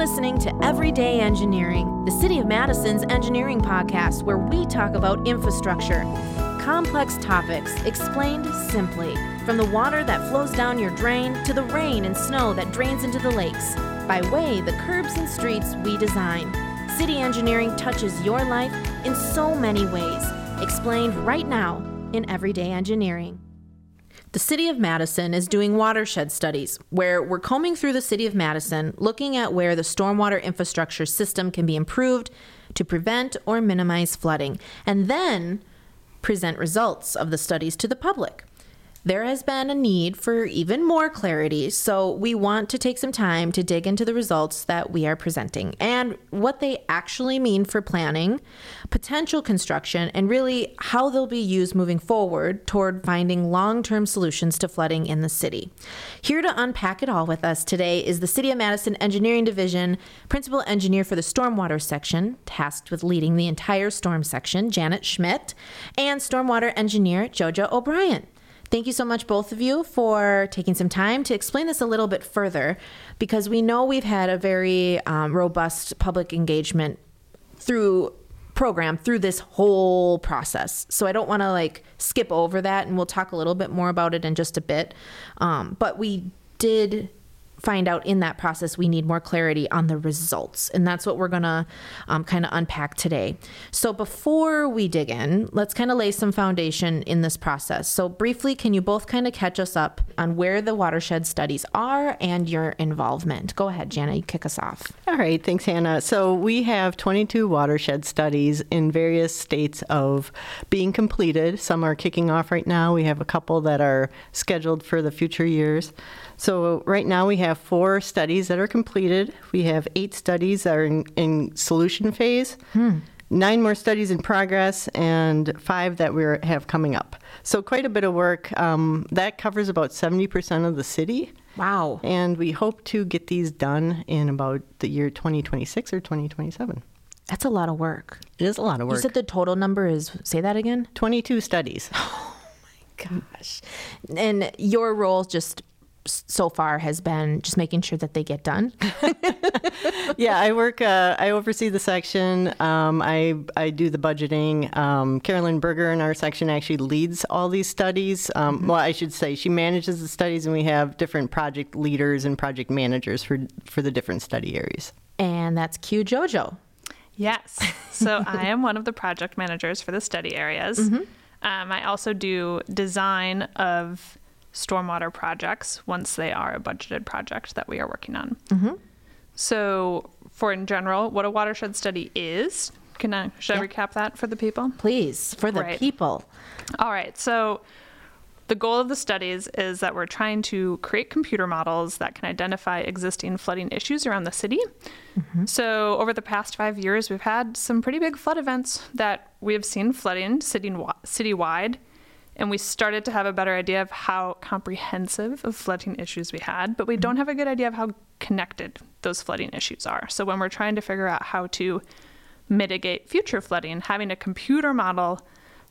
listening to Everyday Engineering, the City of Madison's engineering podcast where we talk about infrastructure. Complex topics explained simply, from the water that flows down your drain to the rain and snow that drains into the lakes, by way the curbs and streets we design. City engineering touches your life in so many ways, explained right now in Everyday Engineering. The City of Madison is doing watershed studies where we're combing through the City of Madison, looking at where the stormwater infrastructure system can be improved to prevent or minimize flooding, and then present results of the studies to the public. There has been a need for even more clarity, so we want to take some time to dig into the results that we are presenting and what they actually mean for planning, potential construction, and really how they'll be used moving forward toward finding long term solutions to flooding in the city. Here to unpack it all with us today is the City of Madison Engineering Division Principal Engineer for the Stormwater Section, tasked with leading the entire storm section, Janet Schmidt, and Stormwater Engineer Jojo O'Brien. Thank you so much, both of you, for taking some time to explain this a little bit further because we know we've had a very um, robust public engagement through program through this whole process. So I don't want to like skip over that and we'll talk a little bit more about it in just a bit. Um, but we did find out in that process we need more clarity on the results. And that's what we're to um, kind of unpack today. So before we dig in, let's kind of lay some foundation in this process. So, briefly, can you both kind of catch us up on where the watershed studies are and your involvement? Go ahead, Janet, you kick us off. All right, thanks, Hannah. So, we have 22 watershed studies in various states of being completed. Some are kicking off right now, we have a couple that are scheduled for the future years. So right now we have four studies that are completed. We have eight studies that are in, in solution phase. Hmm. Nine more studies in progress and five that we have coming up. So, quite a bit of work. Um, that covers about 70% of the city. Wow. And we hope to get these done in about the year 2026 or 2027. That's a lot of work. It is a lot of work. You said the total number is, say that again? 22 studies. Oh my gosh. And your role just so far has been just making sure that they get done. yeah, I work. Uh, I oversee the section. Um, I I do the budgeting. Um, Carolyn Berger in our section actually leads all these studies. Um, mm-hmm. Well, I should say she manages the studies, and we have different project leaders and project managers for for the different study areas. And that's Q Jojo. Yes. So I am one of the project managers for the study areas. Mm-hmm. Um, I also do design of stormwater projects once they are a budgeted project that we are working on. Mm-hmm. So, for in general, what a watershed study is, can I should yeah. I recap that for the people? Please, for the right. people. All right. So, the goal of the studies is that we're trying to create computer models that can identify existing flooding issues around the city. Mm-hmm. So, over the past five years, we've had some pretty big flood events that we have seen flooding city citywide and we started to have a better idea of how comprehensive of flooding issues we had, but we don't have a good idea of how connected those flooding issues are. So when we're trying to figure out how to mitigate future flooding, having a computer model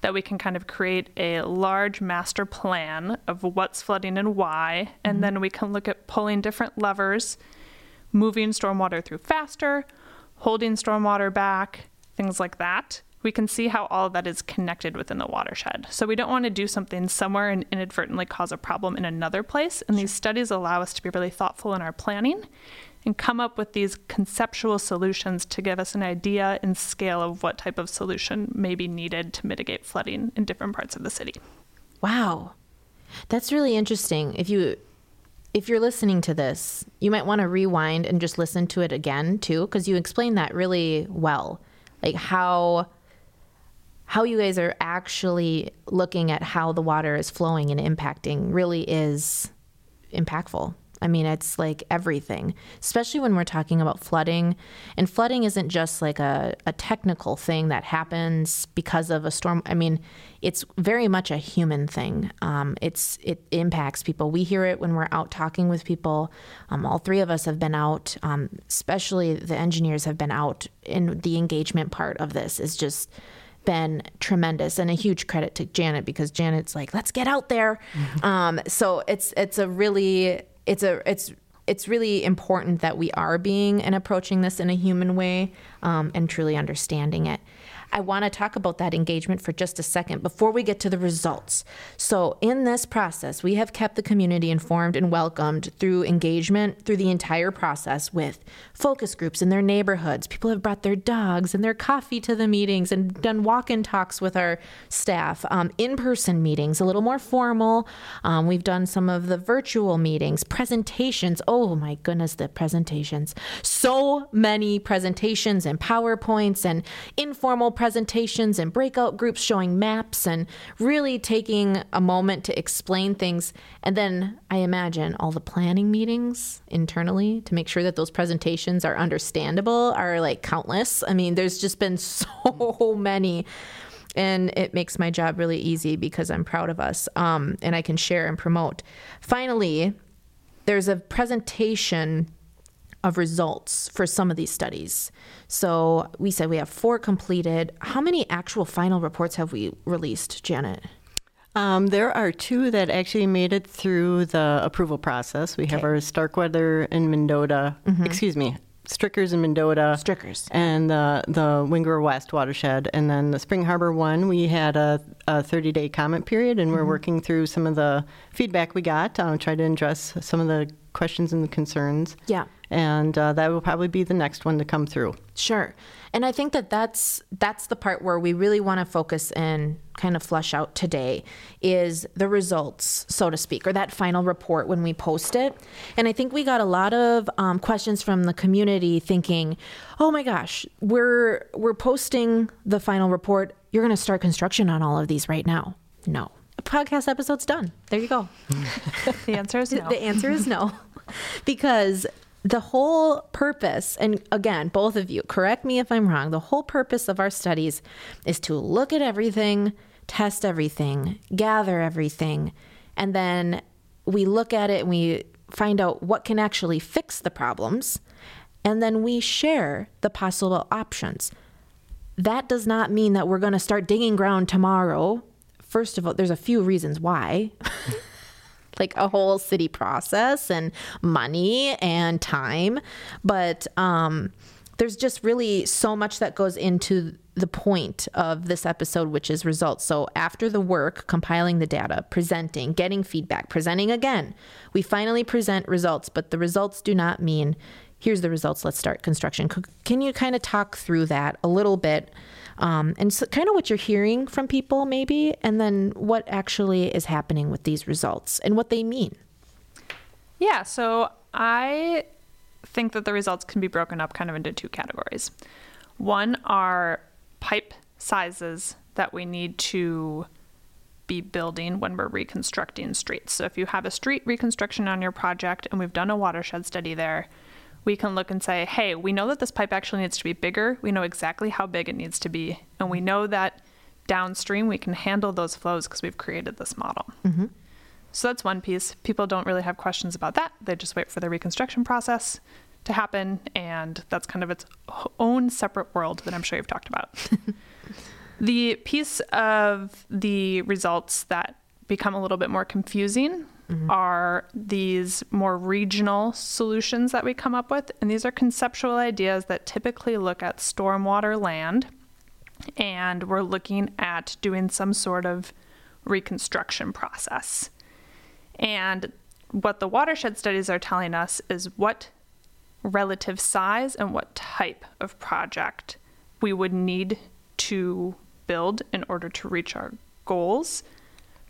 that we can kind of create a large master plan of what's flooding and why, and mm-hmm. then we can look at pulling different levers, moving stormwater through faster, holding stormwater back, things like that we can see how all of that is connected within the watershed. So we don't want to do something somewhere and inadvertently cause a problem in another place. And these studies allow us to be really thoughtful in our planning and come up with these conceptual solutions to give us an idea and scale of what type of solution may be needed to mitigate flooding in different parts of the city. Wow. That's really interesting. If you if you're listening to this, you might want to rewind and just listen to it again too because you explained that really well. Like how how you guys are actually looking at how the water is flowing and impacting really is impactful. I mean, it's like everything, especially when we're talking about flooding. And flooding isn't just like a, a technical thing that happens because of a storm. I mean, it's very much a human thing. Um, it's it impacts people. We hear it when we're out talking with people. Um, all three of us have been out, um, especially the engineers have been out. In the engagement part of this is just been tremendous and a huge credit to Janet because Janet's like, let's get out there. Mm-hmm. Um, so it's it's a really it's a it's it's really important that we are being and approaching this in a human way um, and truly understanding it. I want to talk about that engagement for just a second before we get to the results. So, in this process, we have kept the community informed and welcomed through engagement through the entire process with focus groups in their neighborhoods. People have brought their dogs and their coffee to the meetings and done walk in talks with our staff, um, in person meetings, a little more formal. Um, we've done some of the virtual meetings, presentations. Oh my goodness, the presentations. So many presentations and PowerPoints and informal presentations and breakout groups showing maps and really taking a moment to explain things. And then I imagine all the planning meetings internally to make sure that those presentations are understandable are like countless. I mean, there's just been so many. And it makes my job really easy because I'm proud of us um, and I can share and promote. Finally, there's a presentation of results for some of these studies. So we said we have four completed. How many actual final reports have we released, Janet? Um, there are two that actually made it through the approval process. We have our Starkweather and Mendota, excuse me, Strickers and Mendota. Strickers. And the, the Wingra West watershed. And then the Spring Harbor one, we had a, a 30 day comment period, and we're working through some of the feedback we got, uh, try to address some of the questions and the concerns. Yeah. And uh, that will probably be the next one to come through. Sure. And I think that that's that's the part where we really want to focus and kind of flush out today is the results, so to speak, or that final report when we post it. And I think we got a lot of um, questions from the community thinking, "Oh my gosh, we're we're posting the final report. You're going to start construction on all of these right now." No. Podcast episode's done. There you go. The answer is no. The answer is no. because the whole purpose, and again, both of you, correct me if I'm wrong, the whole purpose of our studies is to look at everything, test everything, gather everything, and then we look at it and we find out what can actually fix the problems, and then we share the possible options. That does not mean that we're going to start digging ground tomorrow. First of all, there's a few reasons why. Like a whole city process and money and time. But um there's just really so much that goes into the point of this episode which is results. So after the work compiling the data presenting getting feedback presenting again we finally present results. But the results do not mean here's the results let's start construction. Can you kind of talk through that a little bit um, and so kind of what you're hearing from people maybe and then what actually is happening with these results and what they mean Yeah, so I think that the results can be broken up kind of into two categories. One are pipe sizes that we need to be building when we're reconstructing streets. So if you have a street reconstruction on your project and we've done a watershed study there, we can look and say, hey, we know that this pipe actually needs to be bigger. We know exactly how big it needs to be. And we know that downstream we can handle those flows because we've created this model. Mm-hmm. So that's one piece. People don't really have questions about that. They just wait for the reconstruction process to happen, and that's kind of its own separate world that I'm sure you've talked about. the piece of the results that become a little bit more confusing Mm-hmm. are these more regional solutions that we come up with, and these are conceptual ideas that typically look at stormwater land and we're looking at doing some sort of reconstruction process. And what the watershed studies are telling us is what relative size and what type of project we would need to build in order to reach our goals.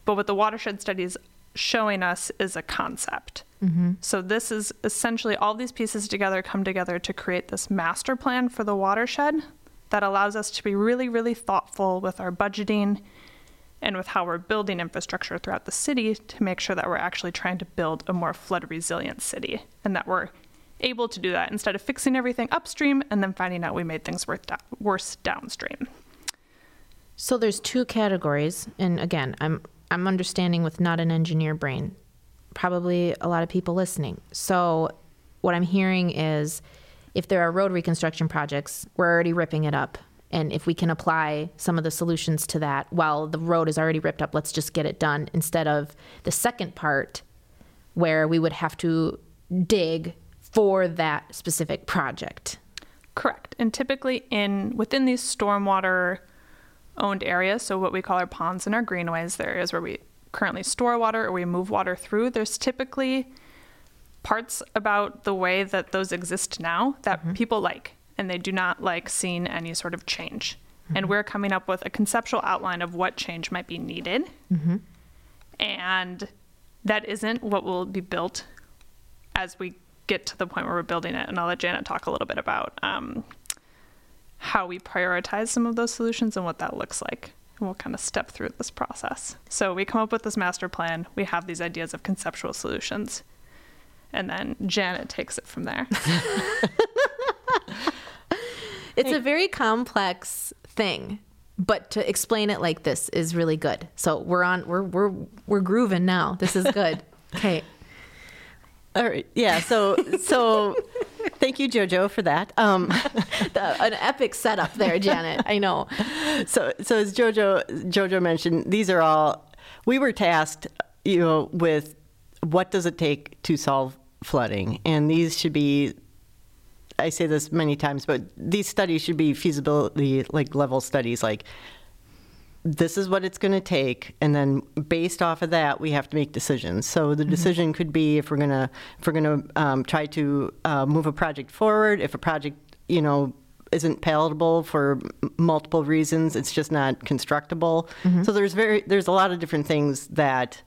But what the watershed studies showing us is a concept. Mm-hmm. So this is essentially all these pieces together come together to create this master plan for the watershed that allows us to be really, really thoughtful with our budgeting and with how we're building infrastructure throughout the city to make sure that we're actually trying to build a more flood resilient city and that we're able to do that instead of fixing everything upstream and then finding out we made things worse downstream. so there's two categories and again i'm i'm understanding with not an engineer brain probably a lot of people listening so what i'm hearing is if there are road reconstruction projects we're already ripping it up and if we can apply some of the solutions to that while the road is already ripped up let's just get it done instead of the second part where we would have to dig for that specific project. Correct. And typically in within these stormwater owned areas, so what we call our ponds and our greenways, the areas where we currently store water or we move water through, there's typically parts about the way that those exist now that mm-hmm. people like and they do not like seeing any sort of change. And mm-hmm. we're coming up with a conceptual outline of what change might be needed. Mm-hmm. And that isn't what will be built as we get to the point where we're building it. And I'll let Janet talk a little bit about um, how we prioritize some of those solutions and what that looks like. And we'll kind of step through this process. So we come up with this master plan, we have these ideas of conceptual solutions, and then Janet takes it from there. It's a very complex thing, but to explain it like this is really good. So we're on we're we're we're grooving now. This is good. Okay. All right. Yeah. So so thank you, Jojo, for that. Um, The- an epic setup there, Janet. I know. so so as Jojo Jojo mentioned, these are all we were tasked, you know, with what does it take to solve flooding, and these should be. I say this many times, but these studies should be feasibility like level studies, like this is what it's going to take and then based off of that we have to make decisions. So the decision could be if we're going to if we're going to um, try to uh, move a project forward if a project you know isn't palatable for m- multiple reasons it's just not constructible so there's very there's a lot of different things that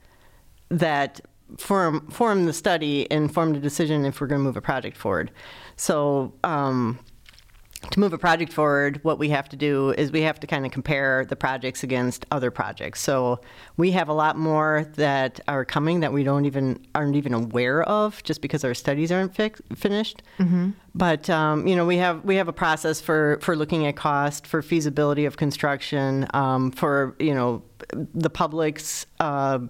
that form form the study and form the decision if we're going to move a project forward. So um, to move a project forward, what we have to do is we have to kind of compare the projects against other projects. So we have a lot more that are coming that we don't even aren't even aware of, just because our studies aren't fix, finished. But um, you know, we have we have a process for for looking at cost, for feasibility of construction, um, for you know the public's. Uh,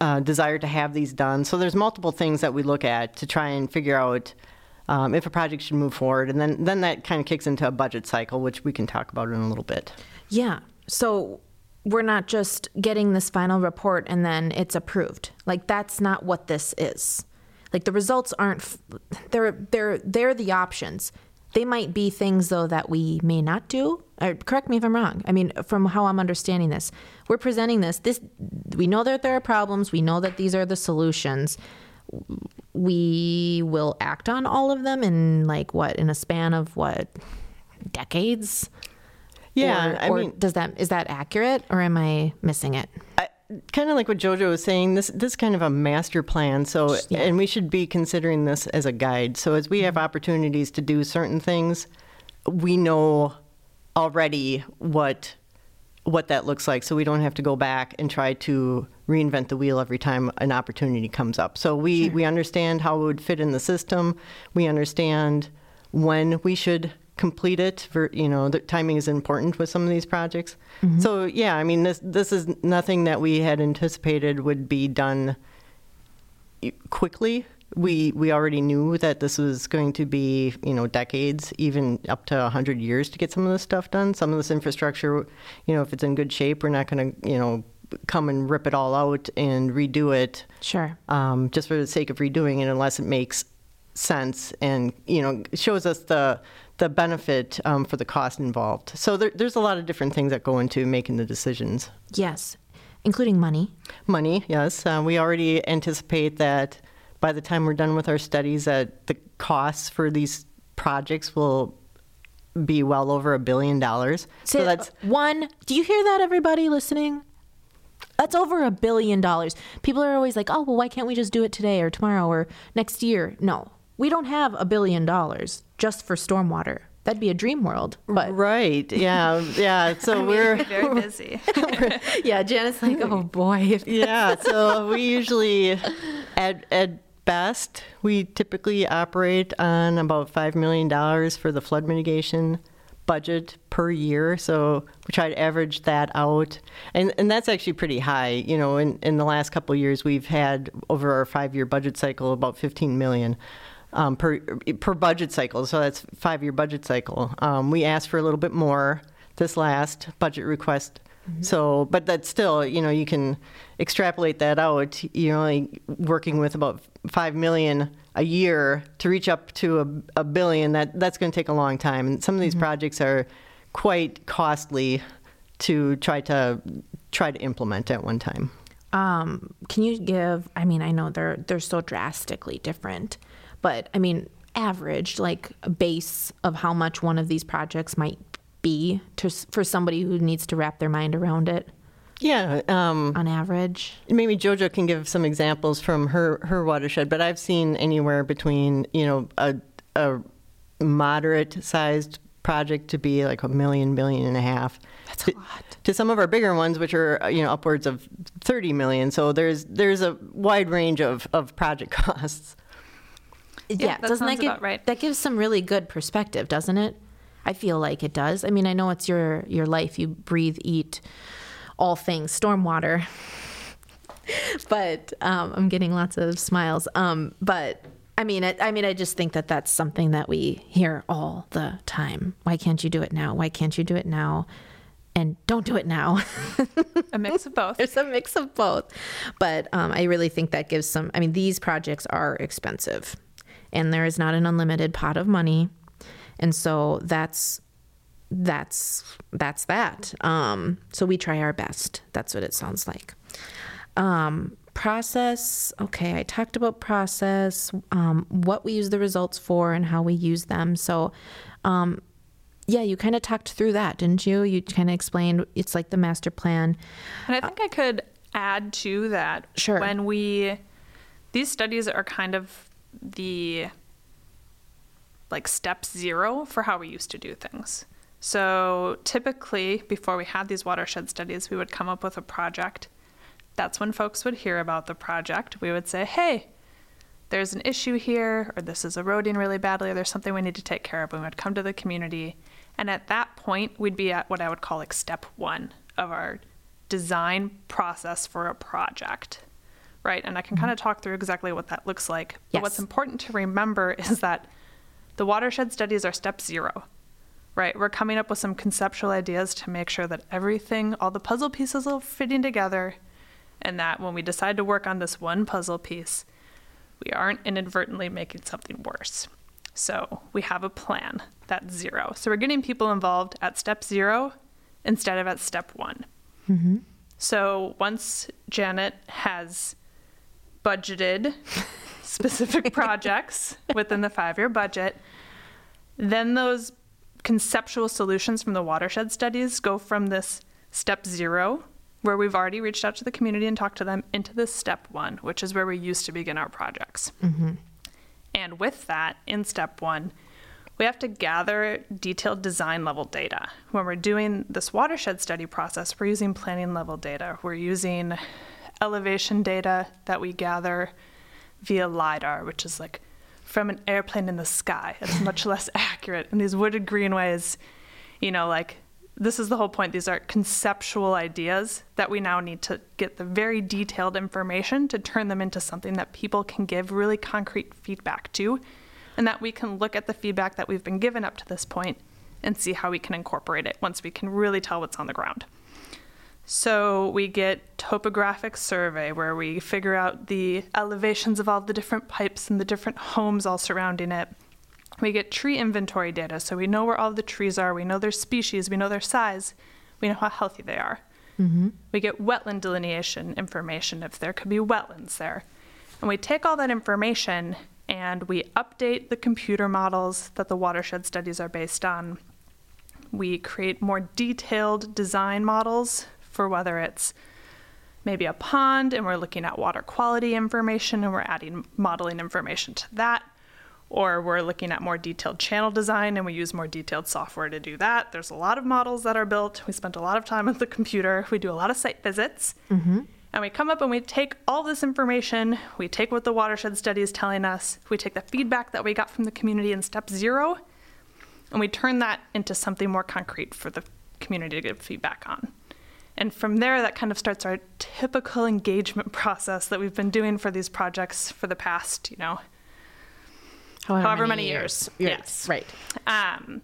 uh, desire to have these done. So there's multiple things that we look at to try and figure out um, if a project should move forward, and then then that kind of kicks into a budget cycle, which we can talk about in a little bit. Yeah. So we're not just getting this final report and then it's approved. Like that's not what this is. Like the results aren't they're they're they're the options. They might be things though that we may not do. Or correct me if I'm wrong. I mean, from how I'm understanding this, we're presenting this. This we know that there are problems. We know that these are the solutions. We will act on all of them in like what in a span of what decades? Yeah, Or- I or mean, does that is that accurate or am I missing it? kind of like what Jojo was saying. This this is kind of a master plan. So, Yeah. and we should be considering this as a guide. So, as we have mm-hmm. opportunities to do certain things, we know already what what that looks like. So we don't have to go back and try to reinvent the wheel every time an opportunity comes up. So we we understand how it would fit in the system. We understand when we should complete it. For you know, the timing is important with some of these projects. Mm-hmm. So yeah, I mean this this is nothing that we had anticipated would be done quickly. We we already knew that this was going to be you know decades, even up to hundred years to get some of this stuff done. Some of this infrastructure, you know, if it's in good shape, we're not going to you know come and rip it all out and redo it Sure. um, just for the sake of redoing it, unless it makes sense and you know shows us the the benefit um, for the cost involved. So there, there's a lot of different things that go into making the decisions. Yes, including money. Money, yes. Uh, we already anticipate that by the time we're done with our studies, that the costs for these projects will be well over a billion dollars. So Say- that's uh, one. Do you hear that, everybody listening? That's over a billion dollars. People are always like, "Oh, well, why can't we just do it today or tomorrow or next year?" No, we don't have a billion dollars just for stormwater. That'd be a dream world. But right. Yeah, yeah. So we're very busy. yeah, Janet's like, "Oh boy." yeah, so we usually, at, at best, we typically operate on about $5 million for the flood mitigation budget per year. So we try to average that out. And, and that's actually pretty high. You know, in, in the last couple years, we've had over our five year budget cycle about 15 million. Um, per per budget cycle, so that's five year budget cycle. Um, we asked for a little bit more this last budget request So, but that's still, you know, you can extrapolate that out. You're only working with about five million a year to reach up to a, a billion. That that's going to take a long time, and some of these projects are quite costly to try to try to implement at one time. Um, can you give? I mean, I know they're they're so drastically different, but I mean, average like a base of how much one of these projects might be to for somebody who needs to wrap their mind around it Yeah, um, on average. maybe JoJo can give some examples from her her watershed, but I've seen anywhere between you know a a moderate sized project to be like a million, billion and a half. That's a to, lot. To some of our bigger ones, which are you know upwards of thirty million. So there's there's a wide range of of project costs. Yeah, that doesn't sounds that give about right. that gives some really good perspective, doesn't it? I feel like it does. I mean, I know it's your your life. You breathe, eat all things stormwater. but um, I'm getting lots of smiles. Um, but I mean, I, I mean, I just think that that's something that we hear all the time. Why can't you do it now? Why can't you do it now? And don't do it now. A mix of both. There's a mix of both. But um, I really think that gives some, I mean, these projects are expensive and there is not an unlimited pot of money. And so that's, that's, that's that. Um, so we try our best. That's what it sounds like. Um, process. Okay. I talked about process, um, what we use the results for and how we use them. So, um, yeah, you kind of talked through that, didn't you? You kind of explained it's like the master plan. And I think I could add to that. Sure. When we, these studies are kind of the like step zero for how we used to do things. So typically, before we had these watershed studies, we would come up with a project. That's when folks would hear about the project. We would say, hey, there's an issue here, or this is eroding really badly, or there's something we need to take care of. We would come to the community. And at that point, we'd be at what I would call like step one of our design process for a project. Right. And I can mm-hmm. kind of talk through exactly what that looks like. But Yes. what's important to remember is that the watershed studies are step zero. Right. We're coming up with some conceptual ideas to make sure that everything, all the puzzle pieces are fitting together, and that when we decide to work on this one puzzle piece, we aren't inadvertently making something worse. So we have a plan. That's zero. So we're getting people involved at step zero instead of at step one. Mm-hmm. So once Janet has budgeted specific projects within the five year budget, then those conceptual solutions from the watershed studies go from this step zero, where we've already reached out to the community and talked to them, into this step one, which is where we used to begin our projects. Mm-hmm. And with that, in step one, we have to gather detailed design level data. When we're doing this watershed study process, we're using planning level data. We're using elevation data that we gather via LIDAR, which is like from an airplane in the sky. It's much less accurate. And these wooded greenways, you know, like this is the whole point. These are conceptual ideas that we now need to get the very detailed information to turn them into something that people can give really concrete feedback to, and that we can look at the feedback that we've been given up to this point and see how we can incorporate it once we can really tell what's on the ground. So we get topographic survey where we figure out the elevations of all the different pipes and the different homes all surrounding it. We get tree inventory data, so we know where all the trees are, we know their species, we know their size, we know how healthy they are. Mm-hmm. We get wetland delineation information if there could be wetlands there. And we take all that information and we update the computer models that the watershed studies are based on. We create more detailed design models for whether it's maybe a pond and we're looking at water quality information and we're adding modeling information to that or we're looking at more detailed channel design and we use more detailed software to do that. There's a lot of models that are built. We spent a lot of time at the computer. We do a lot of site visits. Mm-hmm. And we come up and we take all this information, we take what the watershed study is telling us, we take the feedback that we got from the community in step zero, and we turn that into something more concrete for the community to give feedback on. And from there, that kind of starts our typical engagement process that we've been doing for these projects for the past, you know, However, However many years. Yes, Yes. right. Um,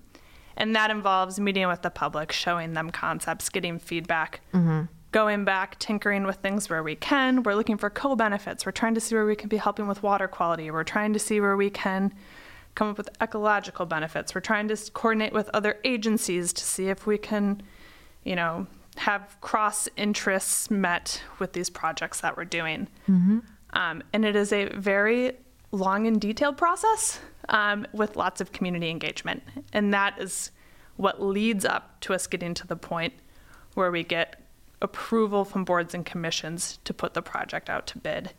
And that involves meeting with the public, showing them concepts, getting feedback, going back, tinkering with things where we can. We're looking for co benefits. We're trying to see where we can be helping with water quality. We're trying to see where we can come up with ecological benefits. We're trying to coordinate with other agencies to see if we can, you know, have cross interests met with these projects that we're doing. Um, and it is a very long and detailed process um, with lots of community engagement. And that is what leads up to us getting to the point where we get approval from boards and commissions to put the project out to bid.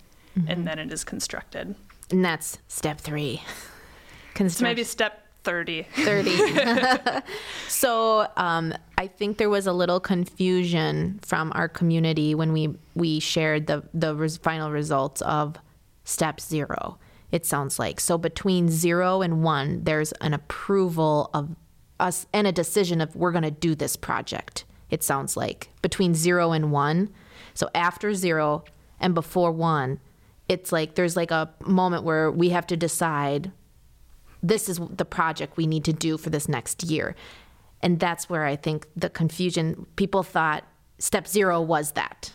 And then it is constructed. And that's step three. So maybe step 30. 30. so um, I think there was a little confusion from our community when we, we shared the, the res- final results of step zero, it sounds like. So between zero and one, there's an approval of us and a decision of we're going to do this project, it sounds like. Between zero and one. So after zero and before one, it's like there's like a moment where we have to decide this is the project we need to do for this next year. And that's where I think the confusion people thought step zero was that.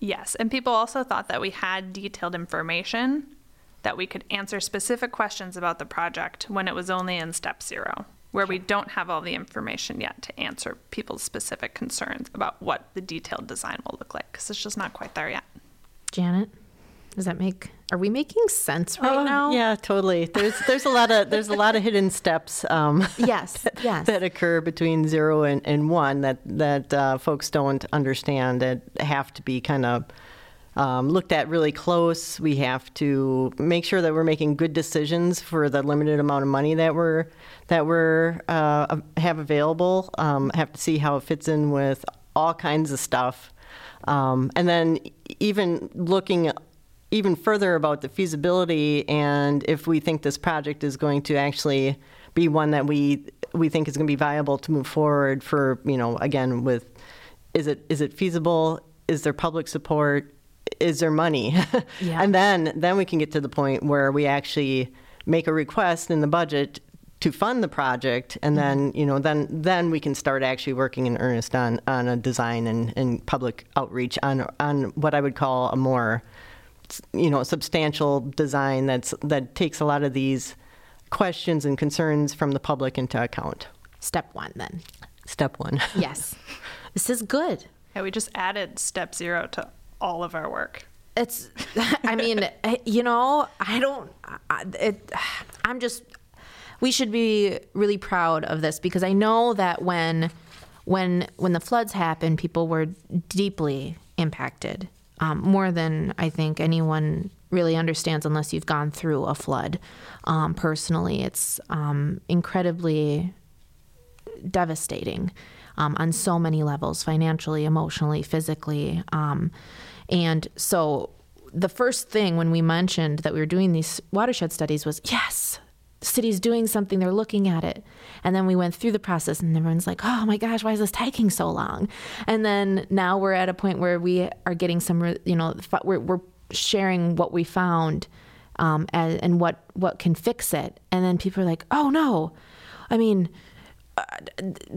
Yes, and people also thought that we had detailed information that we could answer specific questions about the project when it was only in step zero, where we don't have all the information yet to answer people's specific concerns about what the detailed design will look like, because it's just not quite there yet. Janet, does that make are we making sense right Oh, now? Yeah, totally. There's there's a lot of there's a lot of hidden steps um, Yes, yes. that occur between zero and, and one that that uh, folks don't understand that have to be kind of um, looked at really close. We have to make sure that we're making good decisions for the limited amount of money that we're that we're uh, have available. Um, have to see how it fits in with all kinds of stuff, um, and then even looking even further about the feasibility and if we think this project is going to actually be one that we we think is going to be viable to move forward for you know again with is it is it feasible? Is there public support? Is there money? Yeah. and then then we can get to the point where we actually make a request in the budget to fund the project and then mm-hmm. you know then then we can start actually working in earnest on on a design and, and public outreach on on what I would call a more you know substantial design that's that takes a lot of these questions and concerns from the public into account. Step one then. Step one. Yes. this is good. Yeah, we just added step zero to all of our work. It's I mean, eh, you know, I don't I- it I'm just we should be really proud of this because I know that when when when the floods happened, people were deeply impacted. Um, more than I think anyone really understands unless you've gone through a flood. Um, personally, it's um, incredibly devastating um, on so many levels financially, emotionally, physically. Um, and so the first thing when we mentioned that we were doing these watershed studies was yes, the city's doing something, they're looking at it. And then we went through the process, and everyone's like, oh my gosh, why is this taking so long? And then now we're at a point where we are getting some, you know, we're, we're sharing what we found um, and, and what, what can fix it. And then people are like, oh no, I mean,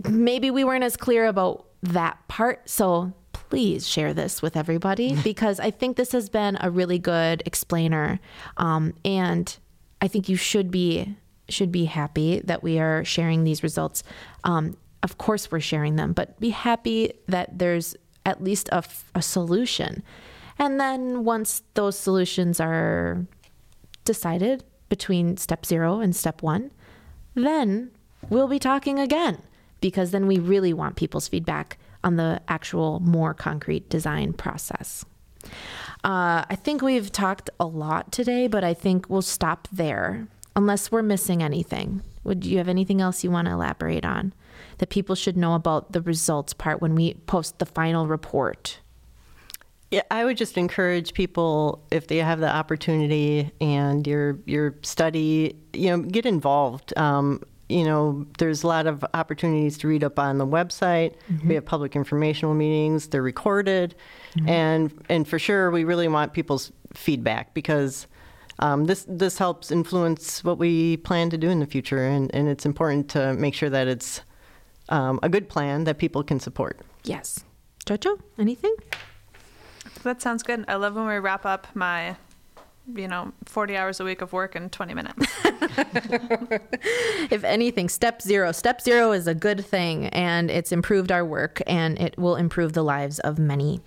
maybe we weren't as clear about that part. So please share this with everybody because I think this has been a really good explainer. Um, and I think you should be should be happy that we are sharing these results. Um, of course, we're sharing them, but be happy that there's at least a solution. And then once those solutions are decided between step zero and step one, then we'll be talking again because then we really want people's feedback on the actual more concrete design process. Uh, I think we've talked a lot today, but I think we'll stop there unless we're missing anything. Would you have anything else you want to elaborate on that people should know about the results part when we post the final report? Yeah, I would just encourage people if they have the opportunity and your your study, you know, get involved. Um, you know, there's a lot of opportunities to read up on the website. We have public informational meetings; they're recorded, and and for sure, we really want people's feedback because um, this this helps influence what we plan to do in the future, and, and it's important to make sure that it's um, a good plan that people can support. Yes. Jojo, anything? That sounds good. I love when we wrap up my, you know, 40 hours a week of work in 20 minutes. if anything, step zero. Step zero is a good thing, and it's improved our work, and it will improve the lives of many.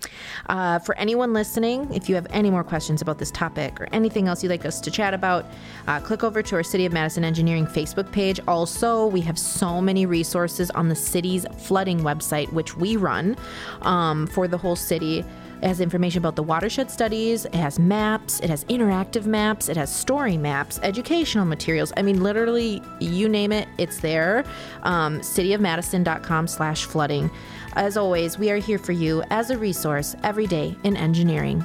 Uh, for anyone listening, if you have any more questions about this topic or anything else you'd like us to chat about, uh, click over to our City of Madison Engineering Facebook page. Also, we have so many resources on the city's flooding website, which we run um, for the whole city. It has information about the watershed studies, it has maps, it has interactive maps, it has story maps, educational materials. I mean, literally, you name it, it's there. Um, cityofmadison.com slash flooding. As always, we are here for you as a resource every day in engineering.